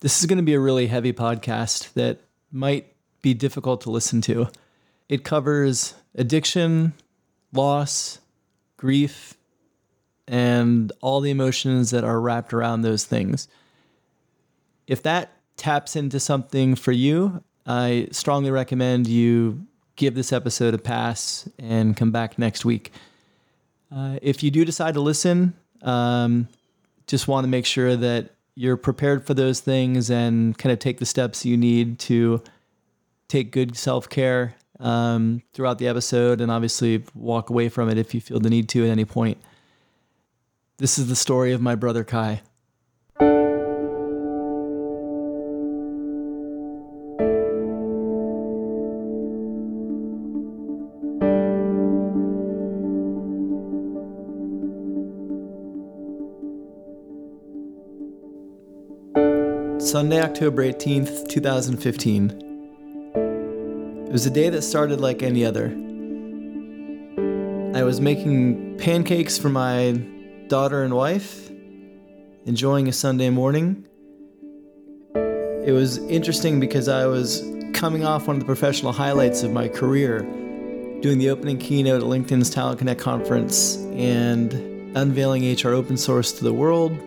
This is going to be a really heavy podcast that might be difficult to listen to. It covers addiction, loss, grief, and all the emotions that are wrapped around those things. If that taps into something for you, I strongly recommend you give this episode a pass and come back next week. Uh, if you do decide to listen, um, just want to make sure that you're prepared for those things and kind of take the steps you need to take good self care um, throughout the episode and obviously walk away from it if you feel the need to at any point. This is the story of my brother Kai. Sunday, October 18th, 2015. It was a day that started like any other. I was making pancakes for my daughter and wife, enjoying a Sunday morning. It was interesting because I was coming off one of the professional highlights of my career, doing the opening keynote at LinkedIn's Talent Connect conference and unveiling HR open source to the world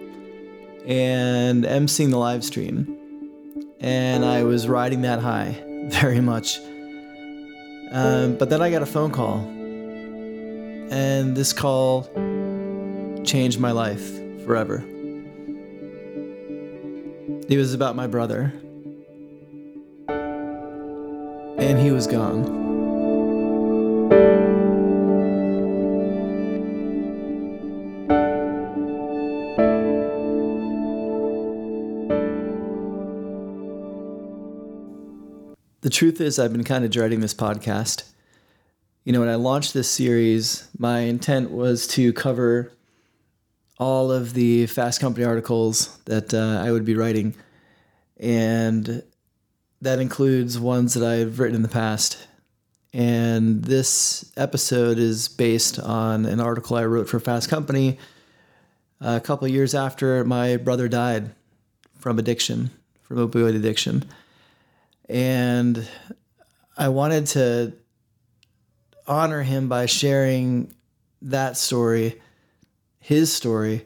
and emceeing the live stream. And I was riding that high very much. Um, but then I got a phone call. And this call changed my life forever. It was about my brother. And he was gone. The truth is, I've been kind of dreading this podcast. You know, when I launched this series, my intent was to cover all of the Fast Company articles that uh, I would be writing. And that includes ones that I've written in the past. And this episode is based on an article I wrote for Fast Company a couple years after my brother died from addiction, from opioid addiction and I wanted to honor him by sharing that story, his story,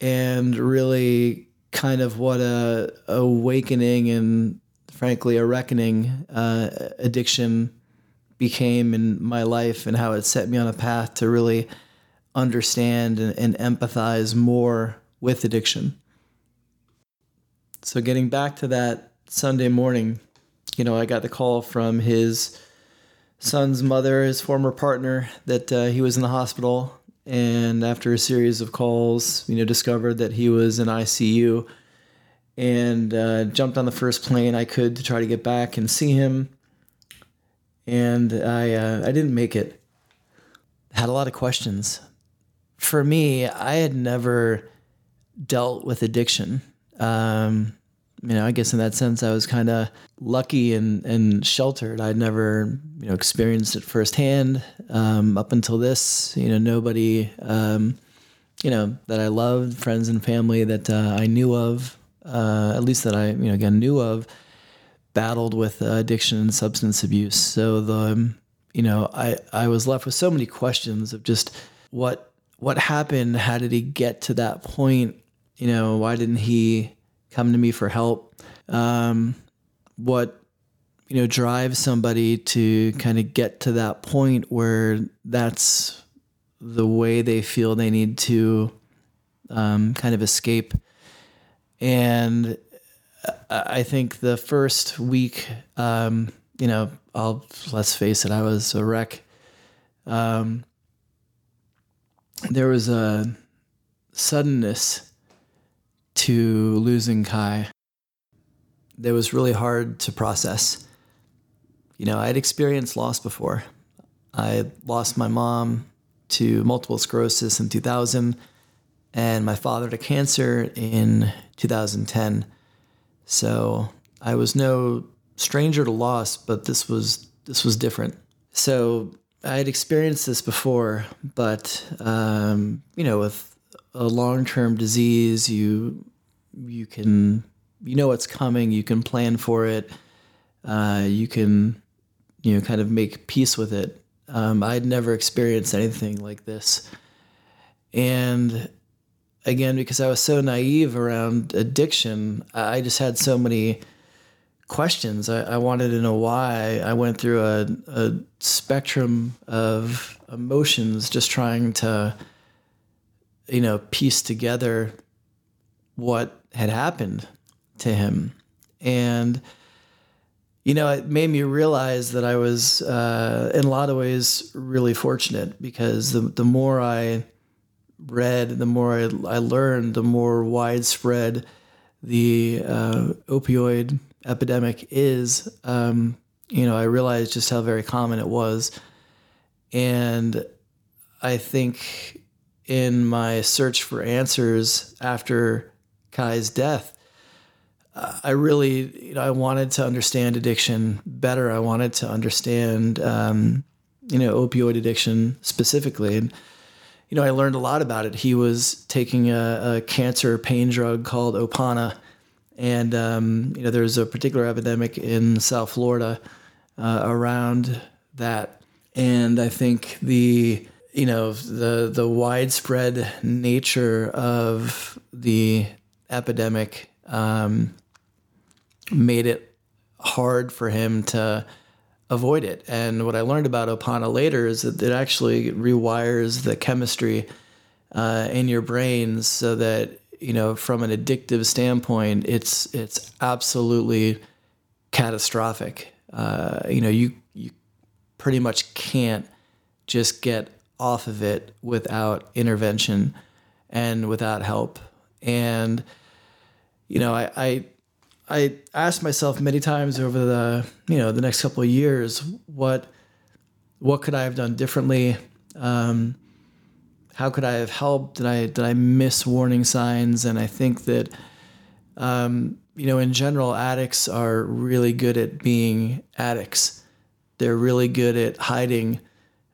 and really kind of what a awakening and frankly a reckoning uh, addiction became in my life and how it set me on a path to really understand and, and empathize more with addiction. So getting back to that Sunday morning, you know, I got the call from his son's mother, his former partner, that uh, he was in the hospital. And after a series of calls, you know, discovered that he was in ICU and uh, jumped on the first plane I could to try to get back and see him. And I, uh, I didn't make it. Had a lot of questions. For me, I had never dealt with addiction. Um, you know, I guess in that sense, I was kind of lucky and, and sheltered. I'd never, you know, experienced it firsthand. Um, up until this, you know, nobody, um, you know, that I loved, friends and family that uh, I knew of, uh, at least that I, you know, again, knew of, battled with uh, addiction and substance abuse. So the, um, you know, I, I was left with so many questions of just what, what happened? How did he get to that point? You know, why didn't he come to me for help. Um, what you know drives somebody to kind of get to that point where that's the way they feel they need to um, kind of escape. And I think the first week, um, you know, I'll let's face it, I was a wreck. Um, there was a suddenness to losing Kai that was really hard to process. You know, I'd experienced loss before. I lost my mom to multiple sclerosis in 2000 and my father to cancer in 2010. So I was no stranger to loss, but this was this was different. So I had experienced this before, but um, you know, with a long term disease, you you can you know what's coming. You can plan for it. Uh, you can, you know, kind of make peace with it. Um, I'd never experienced anything like this, and again, because I was so naive around addiction, I just had so many questions. I, I wanted to know why. I went through a, a spectrum of emotions, just trying to, you know, piece together what had happened to him. And, you know, it made me realize that I was, uh, in a lot of ways, really fortunate because the, the more I read, the more I, I learned, the more widespread the uh, opioid epidemic is. Um, you know, I realized just how very common it was. And I think in my search for answers after Kai's death, I really, you know, I wanted to understand addiction better. I wanted to understand, um, you know, opioid addiction specifically. And, you know, I learned a lot about it. He was taking a, a cancer pain drug called Opana. And, um, you know, there's a particular epidemic in South Florida uh, around that. And I think the, you know, the, the widespread nature of the epidemic um, made it hard for him to avoid it. And what I learned about Opana later is that it actually rewires the chemistry uh, in your brains so that you know from an addictive standpoint, it's it's absolutely catastrophic. Uh, you know, you you pretty much can't just get off of it without intervention and without help. And you know, I, I I asked myself many times over the you know the next couple of years what what could I have done differently? Um, how could I have helped? Did I did I miss warning signs? And I think that um, you know in general addicts are really good at being addicts. They're really good at hiding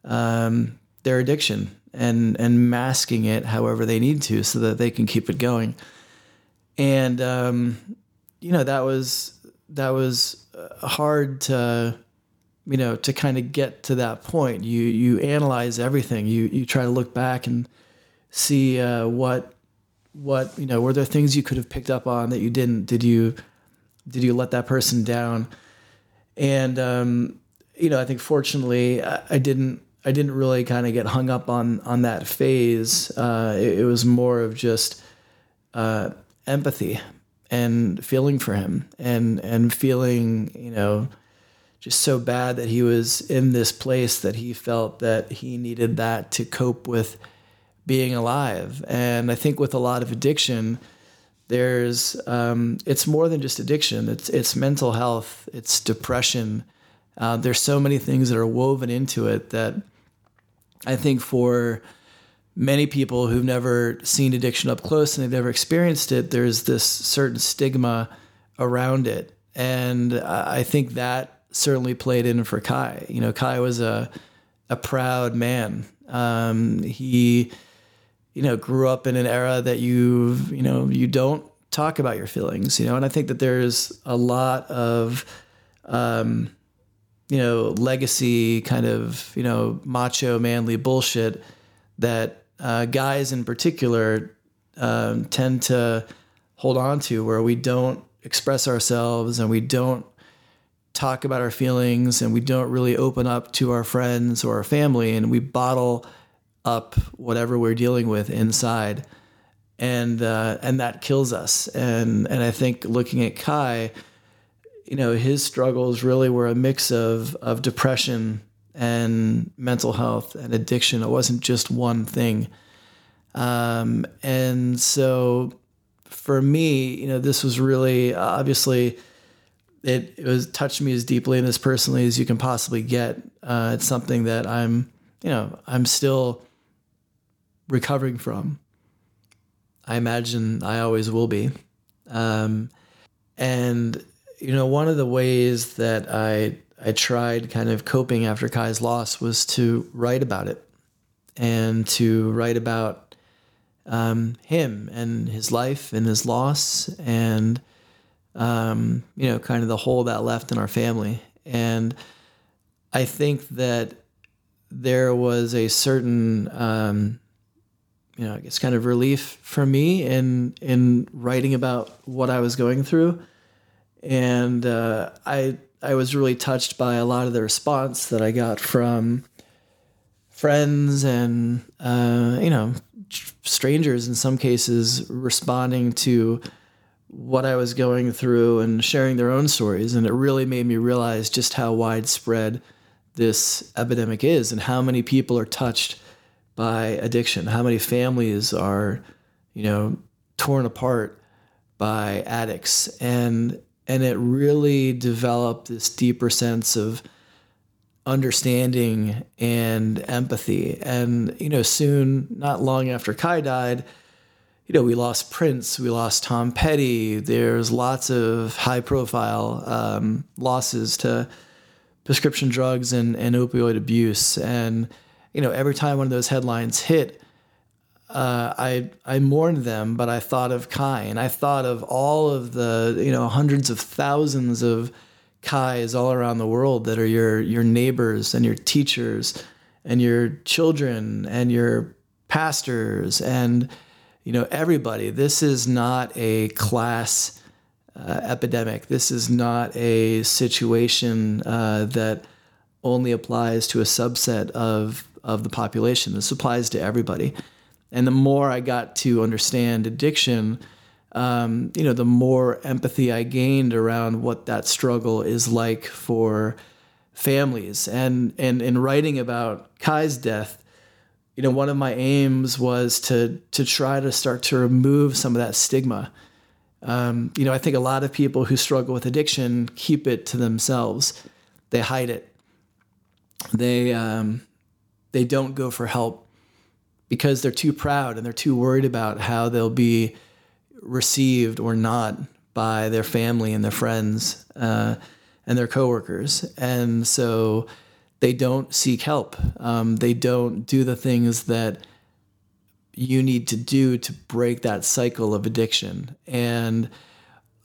um, their addiction and and masking it however they need to so that they can keep it going. And um, you know that was that was uh, hard to you know to kind of get to that point. You you analyze everything. You you try to look back and see uh, what what you know were there things you could have picked up on that you didn't? Did you did you let that person down? And um, you know i think fortunately I, I didn't i didn't really kind of get hung up on on that phase. Uh, it, it, was more of just uh, empathy and feeling for him and and feeling you know just so bad that he was in this place that he felt that he needed that to cope with being alive. And i think with a lot of addiction there's um, it's more than just addiction. It's it's mental health. It's depression. Uh, there's so many things that are woven into it that i think for many people who've never seen addiction up close and they've never experienced it, there's this certain stigma around it. And I think that certainly played in for Kai. You know, Kai was a, a proud man. Um, he, you know, grew up in an era that you, you know, you don't talk about your feelings, you know, and I think that there's a lot of, um, you know, legacy kind of, you know, macho manly bullshit that uh, guys in particular um, tend to hold on to, where we don't express ourselves and we don't talk about our feelings and we don't really open up to our friends or our family and we bottle up whatever we're dealing with inside. And uh, and that kills us. And and I think looking at Kai you know his struggles really were a mix of of depression and mental health and addiction. It wasn't just one thing. Um, and so for me, you know, this was really obviously it, it was touched me as deeply and as personally as you can possibly get. Uh, it's something that I'm, you know, I'm still recovering from. I imagine I always will be. Um, and you know, one of the ways that I I tried kind of coping after Kai's loss was to write about it and to write about um, him and his life and his loss and um, you know, kind of the hole that left in our family. And I think that there was a certain, um, you know, I guess kind of relief for me in in writing about what I was going through, and uh, I I was really touched by a lot of the response that I got from friends and uh, you know strangers in some cases responding to what I was going through and sharing their own stories. And it really made me realize just how widespread this epidemic is and how many people are touched by addiction, how many families are, you know, torn apart by addicts. And and it really developed this deeper sense of understanding and empathy. And, you know, soon, not long after Kai died, you know, we lost Prince, we lost Tom Petty. There's lots of high profile um, losses to prescription drugs and, and opioid abuse. And, you know, every time one of those headlines hit, uh, I I mourned them, but I thought of Kai, and I thought of all of the you know hundreds of thousands of Kais all around the world that are your your neighbors and your teachers and your children and your pastors and you know, everybody. This is not a class uh, epidemic. This is not a situation uh, that only applies to a subset of of the population. This applies to everybody. And the more I got to understand addiction, um, you know, the more empathy I gained around what that struggle is like for families. And and in writing about Kai's death, you know, one of my aims was to to try to start to remove some of that stigma. Um, you know, I think a lot of people who struggle with addiction keep it to themselves. They hide it. They um, they don't go for help because they're too proud and they're too worried about how they'll be received or not by their family and their friends uh, and their coworkers. And so they don't seek help. Um, they don't do the things that you need to do to break that cycle of addiction. And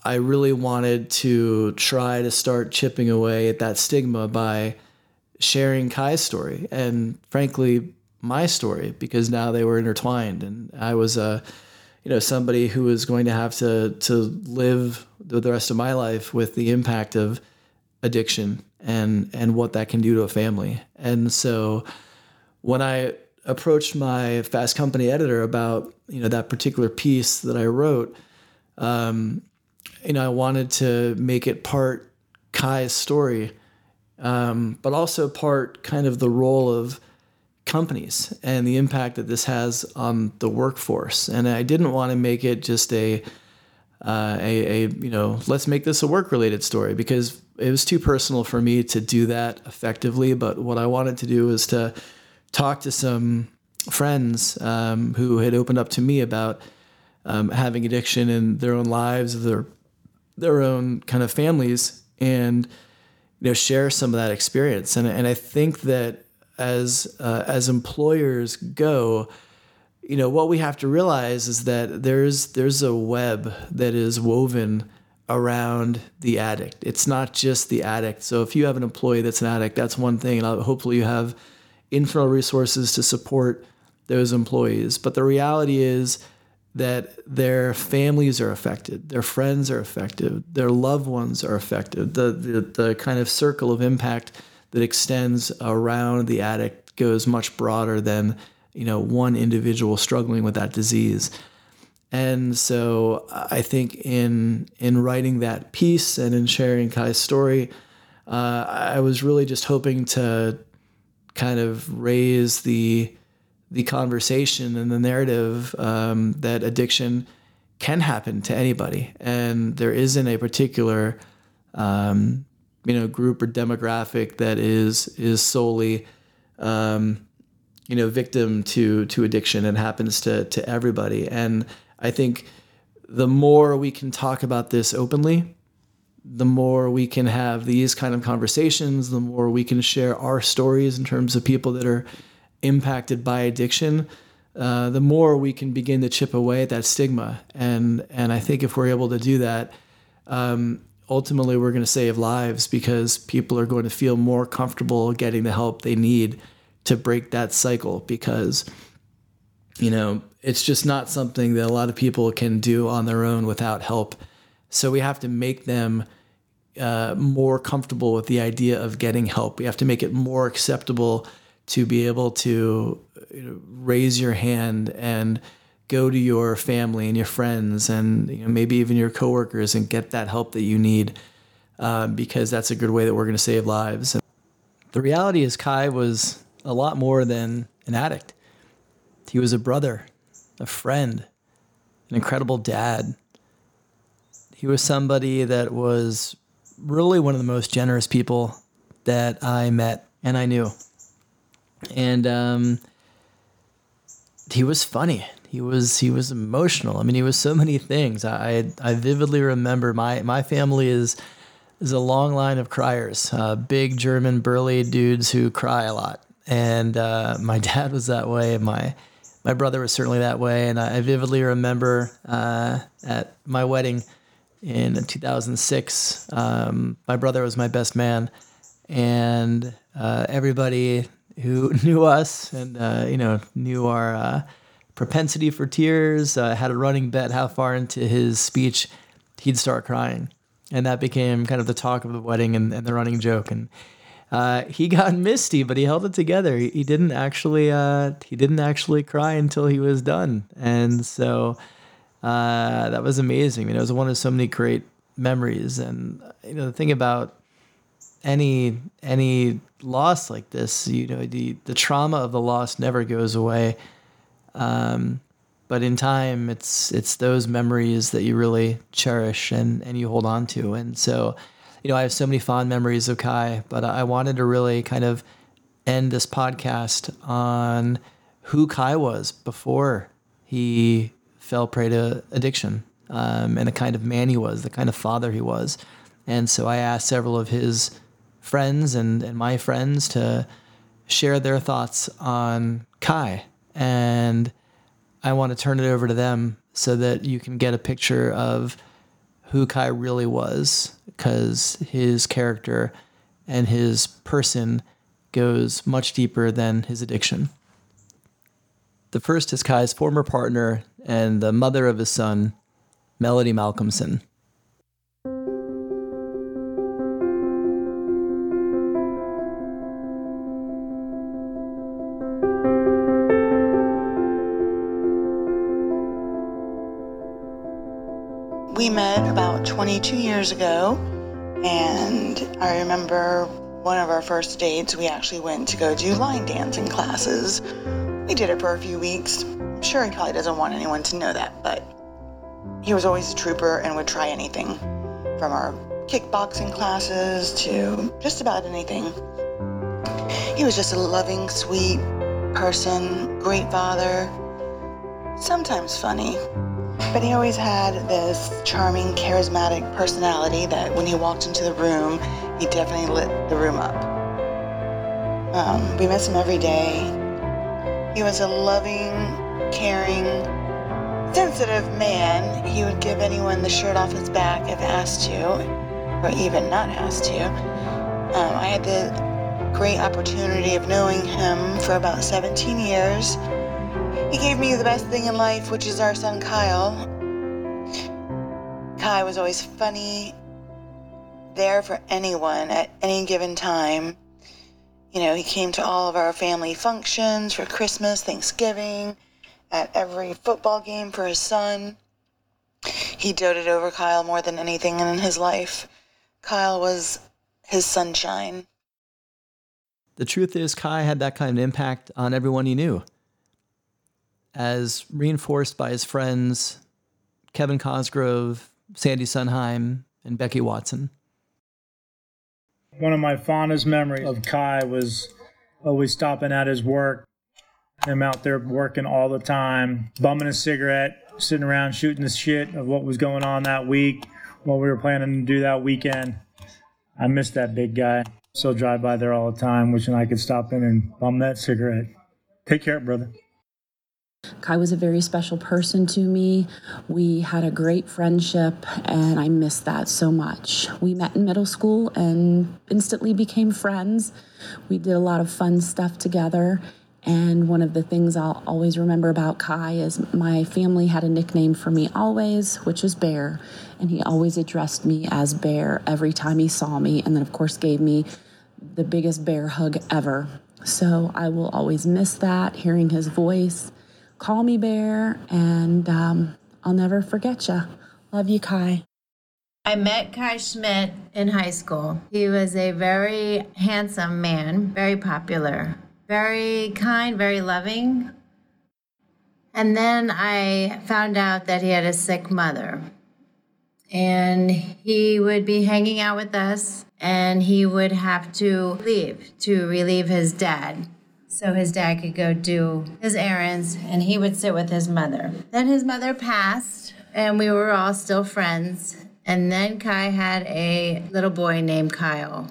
I really wanted to try to start chipping away at that stigma by sharing Kai's story and frankly my story because now they were intertwined and I was a you know somebody who was going to have to to live the rest of my life with the impact of addiction and and what that can do to a family. And so when I approached my Fast Company editor about you know that particular piece that I wrote, um, you know I wanted to make it part Kai's story, um, but also part kind of the role of companies and the impact that this has on the workforce. And I didn't want to make it just a uh, a, a you know let's make this a work related story because it was too personal for me to do that effectively. But what I wanted to do was to talk to some friends um, who had opened up to me about um, having addiction in their own lives, their their own kind of families, and you know share some of that experience. And and I think that as uh, as employers go, you know what we have to realize is that there's there's a web that is woven around the addict. It's not just the addict. So if you have an employee that's an addict, that's one thing, and hopefully you have internal resources to support those employees. But the reality is that their families are affected, their friends are affected, their loved ones are affected. The, the, the kind of circle of impact that extends around the addict goes much broader than you know one individual struggling with that disease. And so I think in in writing that piece and in sharing Kai's story, uh, I was really just hoping to kind of raise the the conversation and the narrative um, that addiction can happen to anybody, and there isn't a particular um, you know group or demographic that is is solely um, you know victim to to addiction. It happens to to everybody, and I think the more we can talk about this openly, the more we can have these kind of conversations, the more we can share our stories in terms of people that are impacted by addiction, uh, the more we can begin to chip away at that stigma. And and I think if we're able to do that, um, ultimately we're going to save lives because people are going to feel more comfortable getting the help they need to break that cycle because you know it's just not something that a lot of people can do on their own without help. So we have to make them uh, more comfortable with the idea of getting help. We have to make it more acceptable to be able to you know, raise your hand and go to your family and your friends and you know, maybe even your coworkers and get that help that you need uh, because that's a good way that we're going to save lives. The reality is, Kai was a lot more than an addict. He was a brother, a friend, an incredible dad. He was somebody that was really one of the most generous people that I met and I knew. And um, he was funny he was he was emotional. I mean, he was so many things. I I vividly remember my my family is is a long line of criers, uh, big German burly dudes who cry a lot. And uh, my dad was that way. My my brother was certainly that way. And I vividly remember uh, at my wedding in 2006, um, my brother was my best man, and uh, everybody who knew us and uh, you know knew our uh, propensity for tears, uh, had a running bet how far into his speech he'd start crying. And that became kind of the talk of the wedding and, and the running joke. And uh, he got misty, but he held it together. He, he didn't actually uh, he didn't actually cry until he was done. And so uh, that was amazing. I mean, it was one of so many great memories. And you know, the thing about any any loss like this, you know, the the trauma of the loss never goes away. Um, but in time, it's it's those memories that you really cherish and and you hold on to. And so, you know, I have so many fond memories of Kai, but I wanted to really kind of end this podcast on who Kai was before he fell prey to addiction um, and the kind of man he was, the kind of father he was. And so I asked several of his friends and, and my friends to share their thoughts on Kai and I want to turn it over to them so that you can get a picture of who Kai really was because his character and his person goes much deeper than his addiction. The first is Kai's former partner and the mother of his son, Melody Malcolmson. We met about 22 years ago, and I remember one of our first dates, we actually went to go do line dancing classes. We did it for a few weeks. I'm sure he probably doesn't want anyone to know that, but he was always a trooper and would try anything from our kickboxing classes to just about anything. He was just a loving, sweet person, great father, sometimes funny. But he always had this charming, charismatic personality that when he walked into the room, he definitely lit the room up. Um, we miss him every day. He was a loving, caring, sensitive man. He would give anyone the shirt off his back if asked to, or even not asked to. Um, I had the great opportunity of knowing him for about 17 years. He gave me the best thing in life, which is our son Kyle. Kai was always funny, there for anyone at any given time. You know, he came to all of our family functions for Christmas, Thanksgiving, at every football game for his son. He doted over Kyle more than anything in his life. Kyle was his sunshine. The truth is, Kai had that kind of impact on everyone he knew as reinforced by his friends Kevin Cosgrove, Sandy Sunheim, and Becky Watson. One of my fondest memories of Kai was always stopping at his work, him out there working all the time, bumming a cigarette, sitting around shooting the shit of what was going on that week, what we were planning to do that weekend. I miss that big guy. Still drive by there all the time, wishing I could stop in and bum that cigarette. Take care, brother. Kai was a very special person to me. We had a great friendship, and I miss that so much. We met in middle school and instantly became friends. We did a lot of fun stuff together. And one of the things I'll always remember about Kai is my family had a nickname for me always, which was Bear. And he always addressed me as Bear every time he saw me. And then, of course, gave me the biggest bear hug ever. So I will always miss that, hearing his voice. Call me Bear, and um, I'll never forget you. Love you, Kai. I met Kai Schmidt in high school. He was a very handsome man, very popular, very kind, very loving. And then I found out that he had a sick mother. And he would be hanging out with us, and he would have to leave to relieve his dad so his dad could go do his errands and he would sit with his mother. Then his mother passed and we were all still friends. And then Kai had a little boy named Kyle.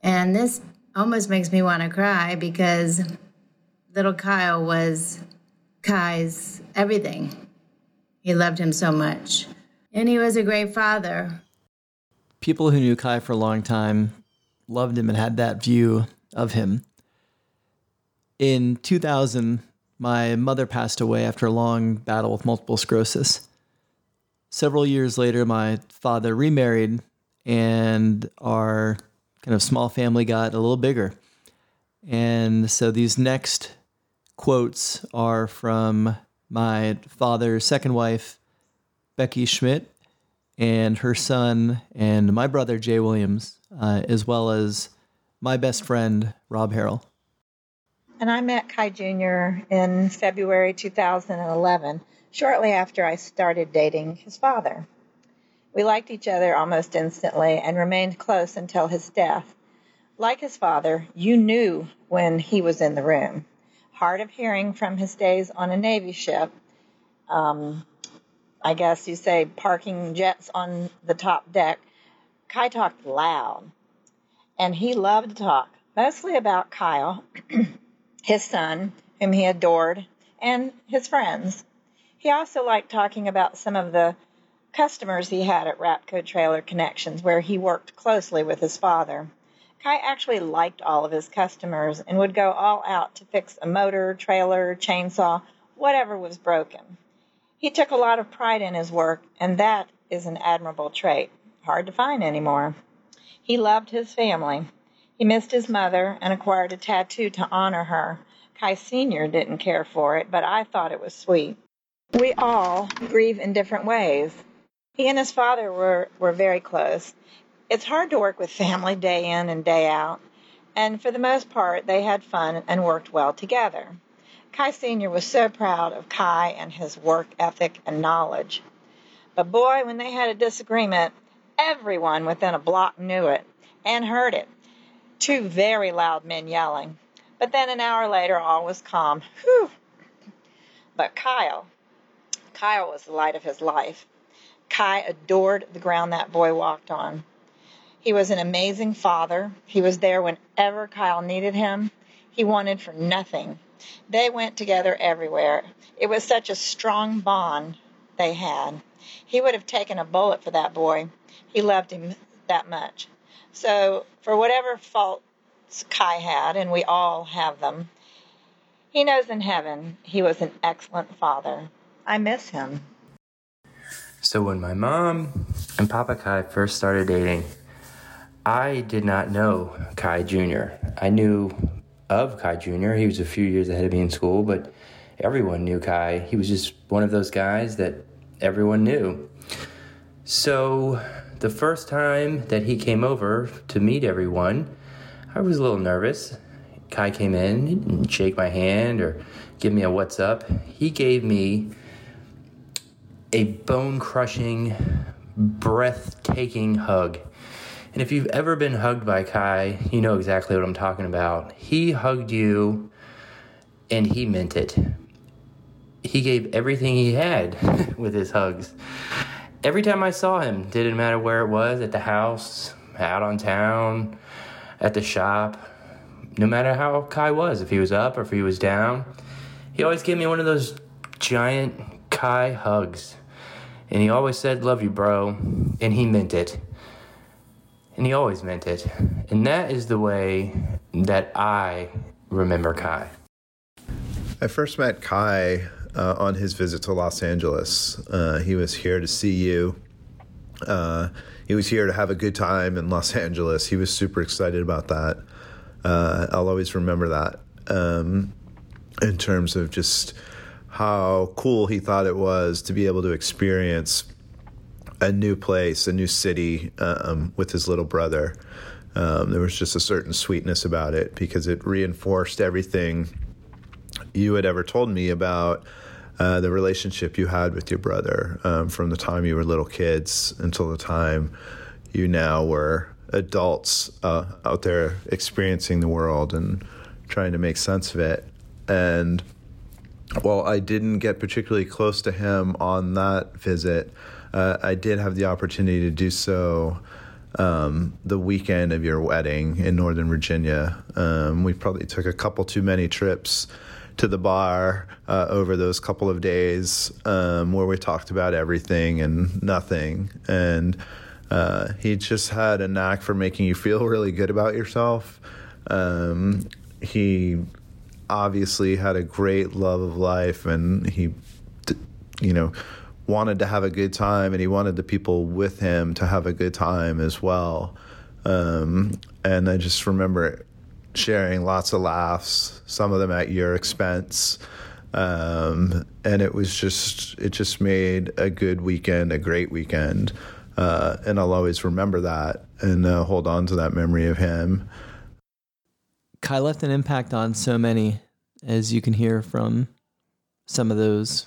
And this almost makes me want to cry because little Kyle was Kai's everything. He loved him so much. And he was a great father. People who knew Kai for a long time loved him and had that view of him in 2000, my mother passed away after a long battle with multiple sclerosis. Several years later, my father remarried, and our kind of small family got a little bigger. And so these next quotes are from my father's second wife, Becky Schmidt, and her son, and my brother, Jay Williams, uh, as well as my best friend, Rob Harrell. And I met Kai Jr. in February 2011, shortly after I started dating his father. We liked each other almost instantly and remained close until his death. Like his father, you knew when he was in the room. Hard of hearing from his days on a Navy ship, um, I guess you say parking jets on the top deck, Kai talked loud. And he loved to talk, mostly about Kyle. his son, whom he adored, and his friends. He also liked talking about some of the customers he had at Rapco Trailer Connections, where he worked closely with his father. Kai actually liked all of his customers and would go all out to fix a motor, trailer, chainsaw, whatever was broken. He took a lot of pride in his work, and that is an admirable trait, hard to find anymore. He loved his family. He missed his mother and acquired a tattoo to honor her. Kai Sr. didn't care for it, but I thought it was sweet. We all grieve in different ways. He and his father were, were very close. It's hard to work with family day in and day out, and for the most part, they had fun and worked well together. Kai Sr. was so proud of Kai and his work ethic and knowledge. But boy, when they had a disagreement, everyone within a block knew it and heard it two very loud men yelling. But then an hour later, all was calm. Whew! But Kyle, Kyle was the light of his life. Kai adored the ground that boy walked on. He was an amazing father. He was there whenever Kyle needed him. He wanted for nothing. They went together everywhere. It was such a strong bond they had. He would have taken a bullet for that boy. He loved him that much. So, for whatever faults Kai had, and we all have them, he knows in heaven he was an excellent father. I miss him. So, when my mom and Papa Kai first started dating, I did not know Kai Jr. I knew of Kai Jr., he was a few years ahead of me in school, but everyone knew Kai. He was just one of those guys that everyone knew. So, the first time that he came over to meet everyone, I was a little nervous. Kai came in, he didn't shake my hand or give me a what's up. He gave me a bone crushing, breathtaking hug. And if you've ever been hugged by Kai, you know exactly what I'm talking about. He hugged you and he meant it. He gave everything he had with his hugs every time I saw him, didn't matter where it was at the house, out on town, at the shop, no matter how Kai was, if he was up or if he was down, he always gave me one of those giant Kai hugs. And he always said, Love you, bro. And he meant it. And he always meant it. And that is the way that I remember Kai. I first met Kai uh, on his visit to Los Angeles. Uh, he was here to see you. Uh, he was here to have a good time in Los Angeles. He was super excited about that. Uh, I'll always remember that um, in terms of just how cool he thought it was to be able to experience a new place, a new city um, with his little brother. Um, there was just a certain sweetness about it because it reinforced everything you had ever told me about uh, the relationship you had with your brother um, from the time you were little kids until the time you now were adults uh, out there experiencing the world and trying to make sense of it. And while I didn't get particularly close to him on that visit, uh, I did have the opportunity to do so um, the weekend of your wedding in Northern Virginia. Um, we probably took a couple too many trips to the bar uh, over those couple of days um, where we talked about everything and nothing. And uh, he just had a knack for making you feel really good about yourself. Um, he obviously had a great love of life and he, you know, wanted to have a good time and he wanted the people with him to have a good time as well. Um, and I just remember sharing lots of laughs, some of them at your expense. Um, and it was just, it just made a good weekend, a great weekend. Uh, and I'll always remember that and uh, hold on to that memory of him. Kai left an impact on so many, as you can hear from some of those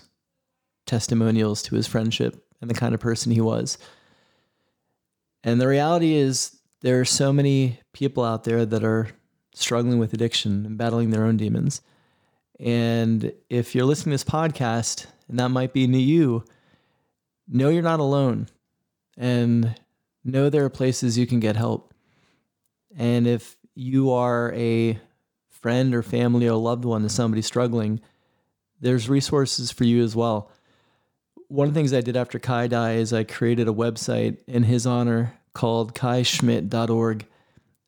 testimonials to his friendship and the kind of person he was. And the reality is, there are so many people out there that are struggling with addiction and battling their own demons. And if you're listening to this podcast, and that might be new you, know you're not alone and know there are places you can get help. And if you are a friend or family or loved one to somebody struggling, there's resources for you as well. One of the things I did after Kai died is I created a website in his honor called kaischmidt.org.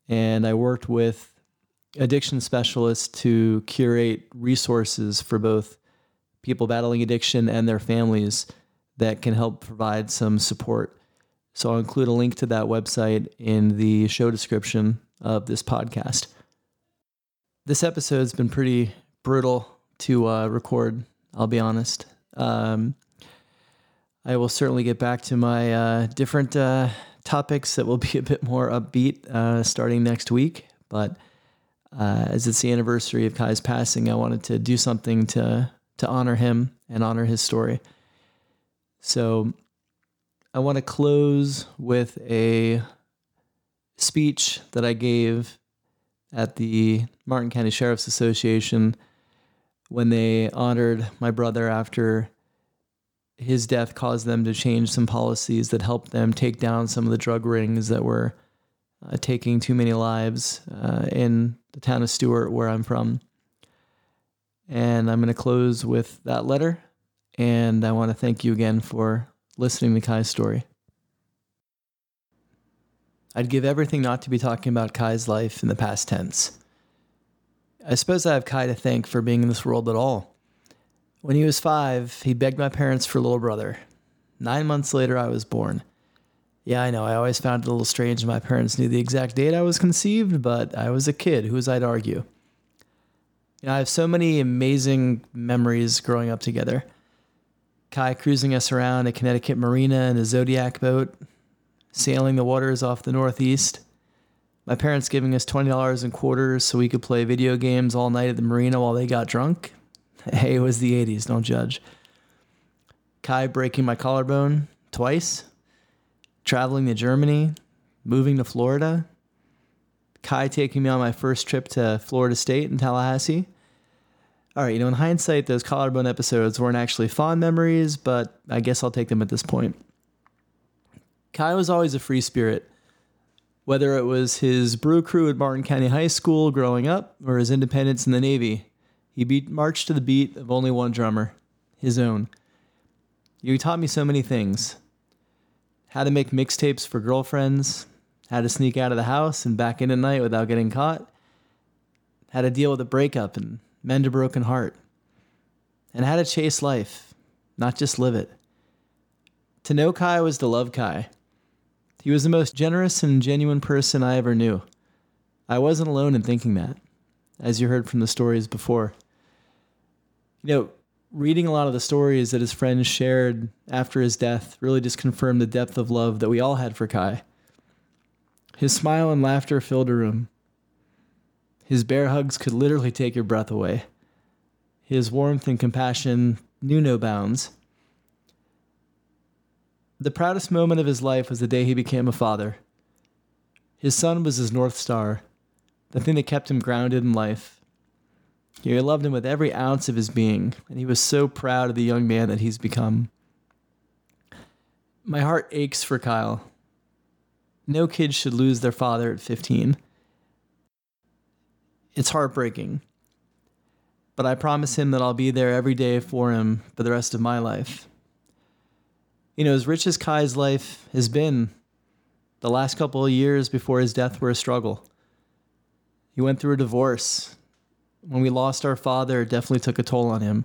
And I worked with addiction specialists to curate resources for both people battling addiction and their families that can help provide some support. So I'll include a link to that website in the show description of this podcast. This episode's been pretty brutal to uh, record, I'll be honest. Um, I will certainly get back to my uh, different uh, topics that will be a bit more upbeat uh, starting next week. But uh, as it's the anniversary of Kai's passing, I wanted to do something to to honor him and honor his story. So I want to close with a speech that I gave at the Martin County Sheriff's Association when they honored my brother after his death caused them to change some policies that helped them take down some of the drug rings that were uh, taking too many lives uh, in the town of Stuart, where I'm from. And I'm going to close with that letter. And I want to thank you again for listening to Kai's story. I'd give everything not to be talking about Kai's life in the past tense. I suppose I have Kai to thank for being in this world at all. When he was five, he begged my parents for a little brother. Nine months later, I was born. Yeah, I know. I always found it a little strange my parents knew the exact date I was conceived, but I was a kid. Who was I to argue? You know, I have so many amazing memories growing up together. Kai cruising us around a Connecticut marina in a Zodiac boat, sailing the waters off the Northeast. My parents giving us $20 in quarters so we could play video games all night at the marina while they got drunk. Hey, it was the 80s, don't judge. Kai breaking my collarbone twice traveling to Germany, moving to Florida, Kai taking me on my first trip to Florida State in Tallahassee. All right, you know, in hindsight, those collarbone episodes weren't actually fond memories, but I guess I'll take them at this point. Kai was always a free spirit. Whether it was his brew crew at Martin County High School growing up or his independence in the Navy, he beat, marched to the beat of only one drummer his own. You taught me so many things how to make mixtapes for girlfriends, how to sneak out of the house and back in at night without getting caught, how to deal with a breakup and mend a broken heart, and how to chase life, not just live it. To know Kai was to love Kai. He was the most generous and genuine person I ever knew. I wasn't alone in thinking that, as you heard from the stories before. You know, reading a lot of the stories that his friends shared after his death really just confirmed the depth of love that we all had for Kai. His smile and laughter filled a room. His bear hugs could literally take your breath away. His warmth and compassion knew no bounds. The proudest moment of his life was the day he became a father. His son was his North Star, the thing that kept him grounded in life. He loved him with every ounce of his being, and he was so proud of the young man that he's become. My heart aches for Kyle. No kid should lose their father at 15. It's heartbreaking. But I promise him that I'll be there every day for him for the rest of my life. You know, as rich as Kai's life has been, the last couple of years before his death were a struggle. He went through a divorce. When we lost our father, it definitely took a toll on him.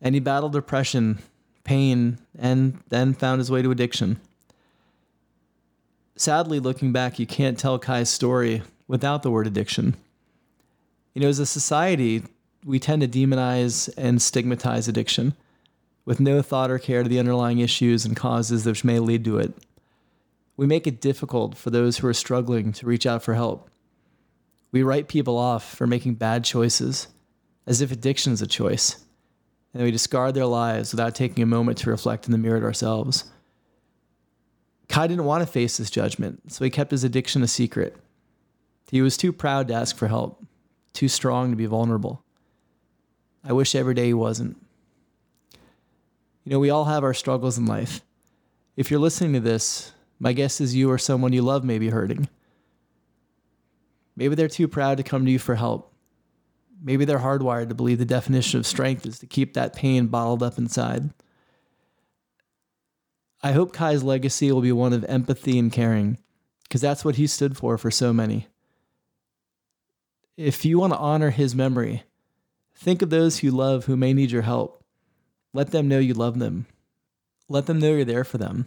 And he battled depression, pain, and then found his way to addiction. Sadly, looking back, you can't tell Kai's story without the word addiction. You know, as a society, we tend to demonize and stigmatize addiction with no thought or care to the underlying issues and causes which may lead to it. We make it difficult for those who are struggling to reach out for help. We write people off for making bad choices, as if addiction is a choice, and we discard their lives without taking a moment to reflect in the mirror at ourselves. Kai didn't want to face this judgment, so he kept his addiction a secret. He was too proud to ask for help, too strong to be vulnerable. I wish every day he wasn't. You know, we all have our struggles in life. If you're listening to this, my guess is you or someone you love may be hurting. Maybe they're too proud to come to you for help. Maybe they're hardwired to believe the definition of strength is to keep that pain bottled up inside. I hope Kai's legacy will be one of empathy and caring, because that's what he stood for for so many. If you want to honor his memory, think of those you love who may need your help. Let them know you love them. Let them know you're there for them.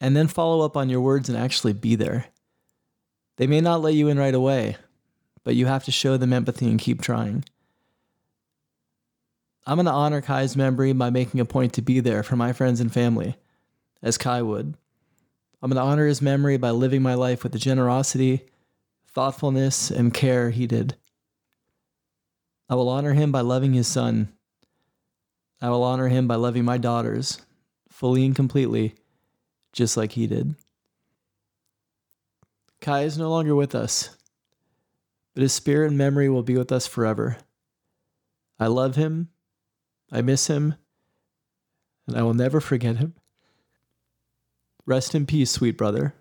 And then follow up on your words and actually be there. They may not let you in right away, but you have to show them empathy and keep trying. I'm going to honor Kai's memory by making a point to be there for my friends and family, as Kai would. I'm going to honor his memory by living my life with the generosity, thoughtfulness, and care he did. I will honor him by loving his son I will honor him by loving my daughters fully and completely, just like he did. Kai is no longer with us, but his spirit and memory will be with us forever. I love him, I miss him, and I will never forget him. Rest in peace, sweet brother.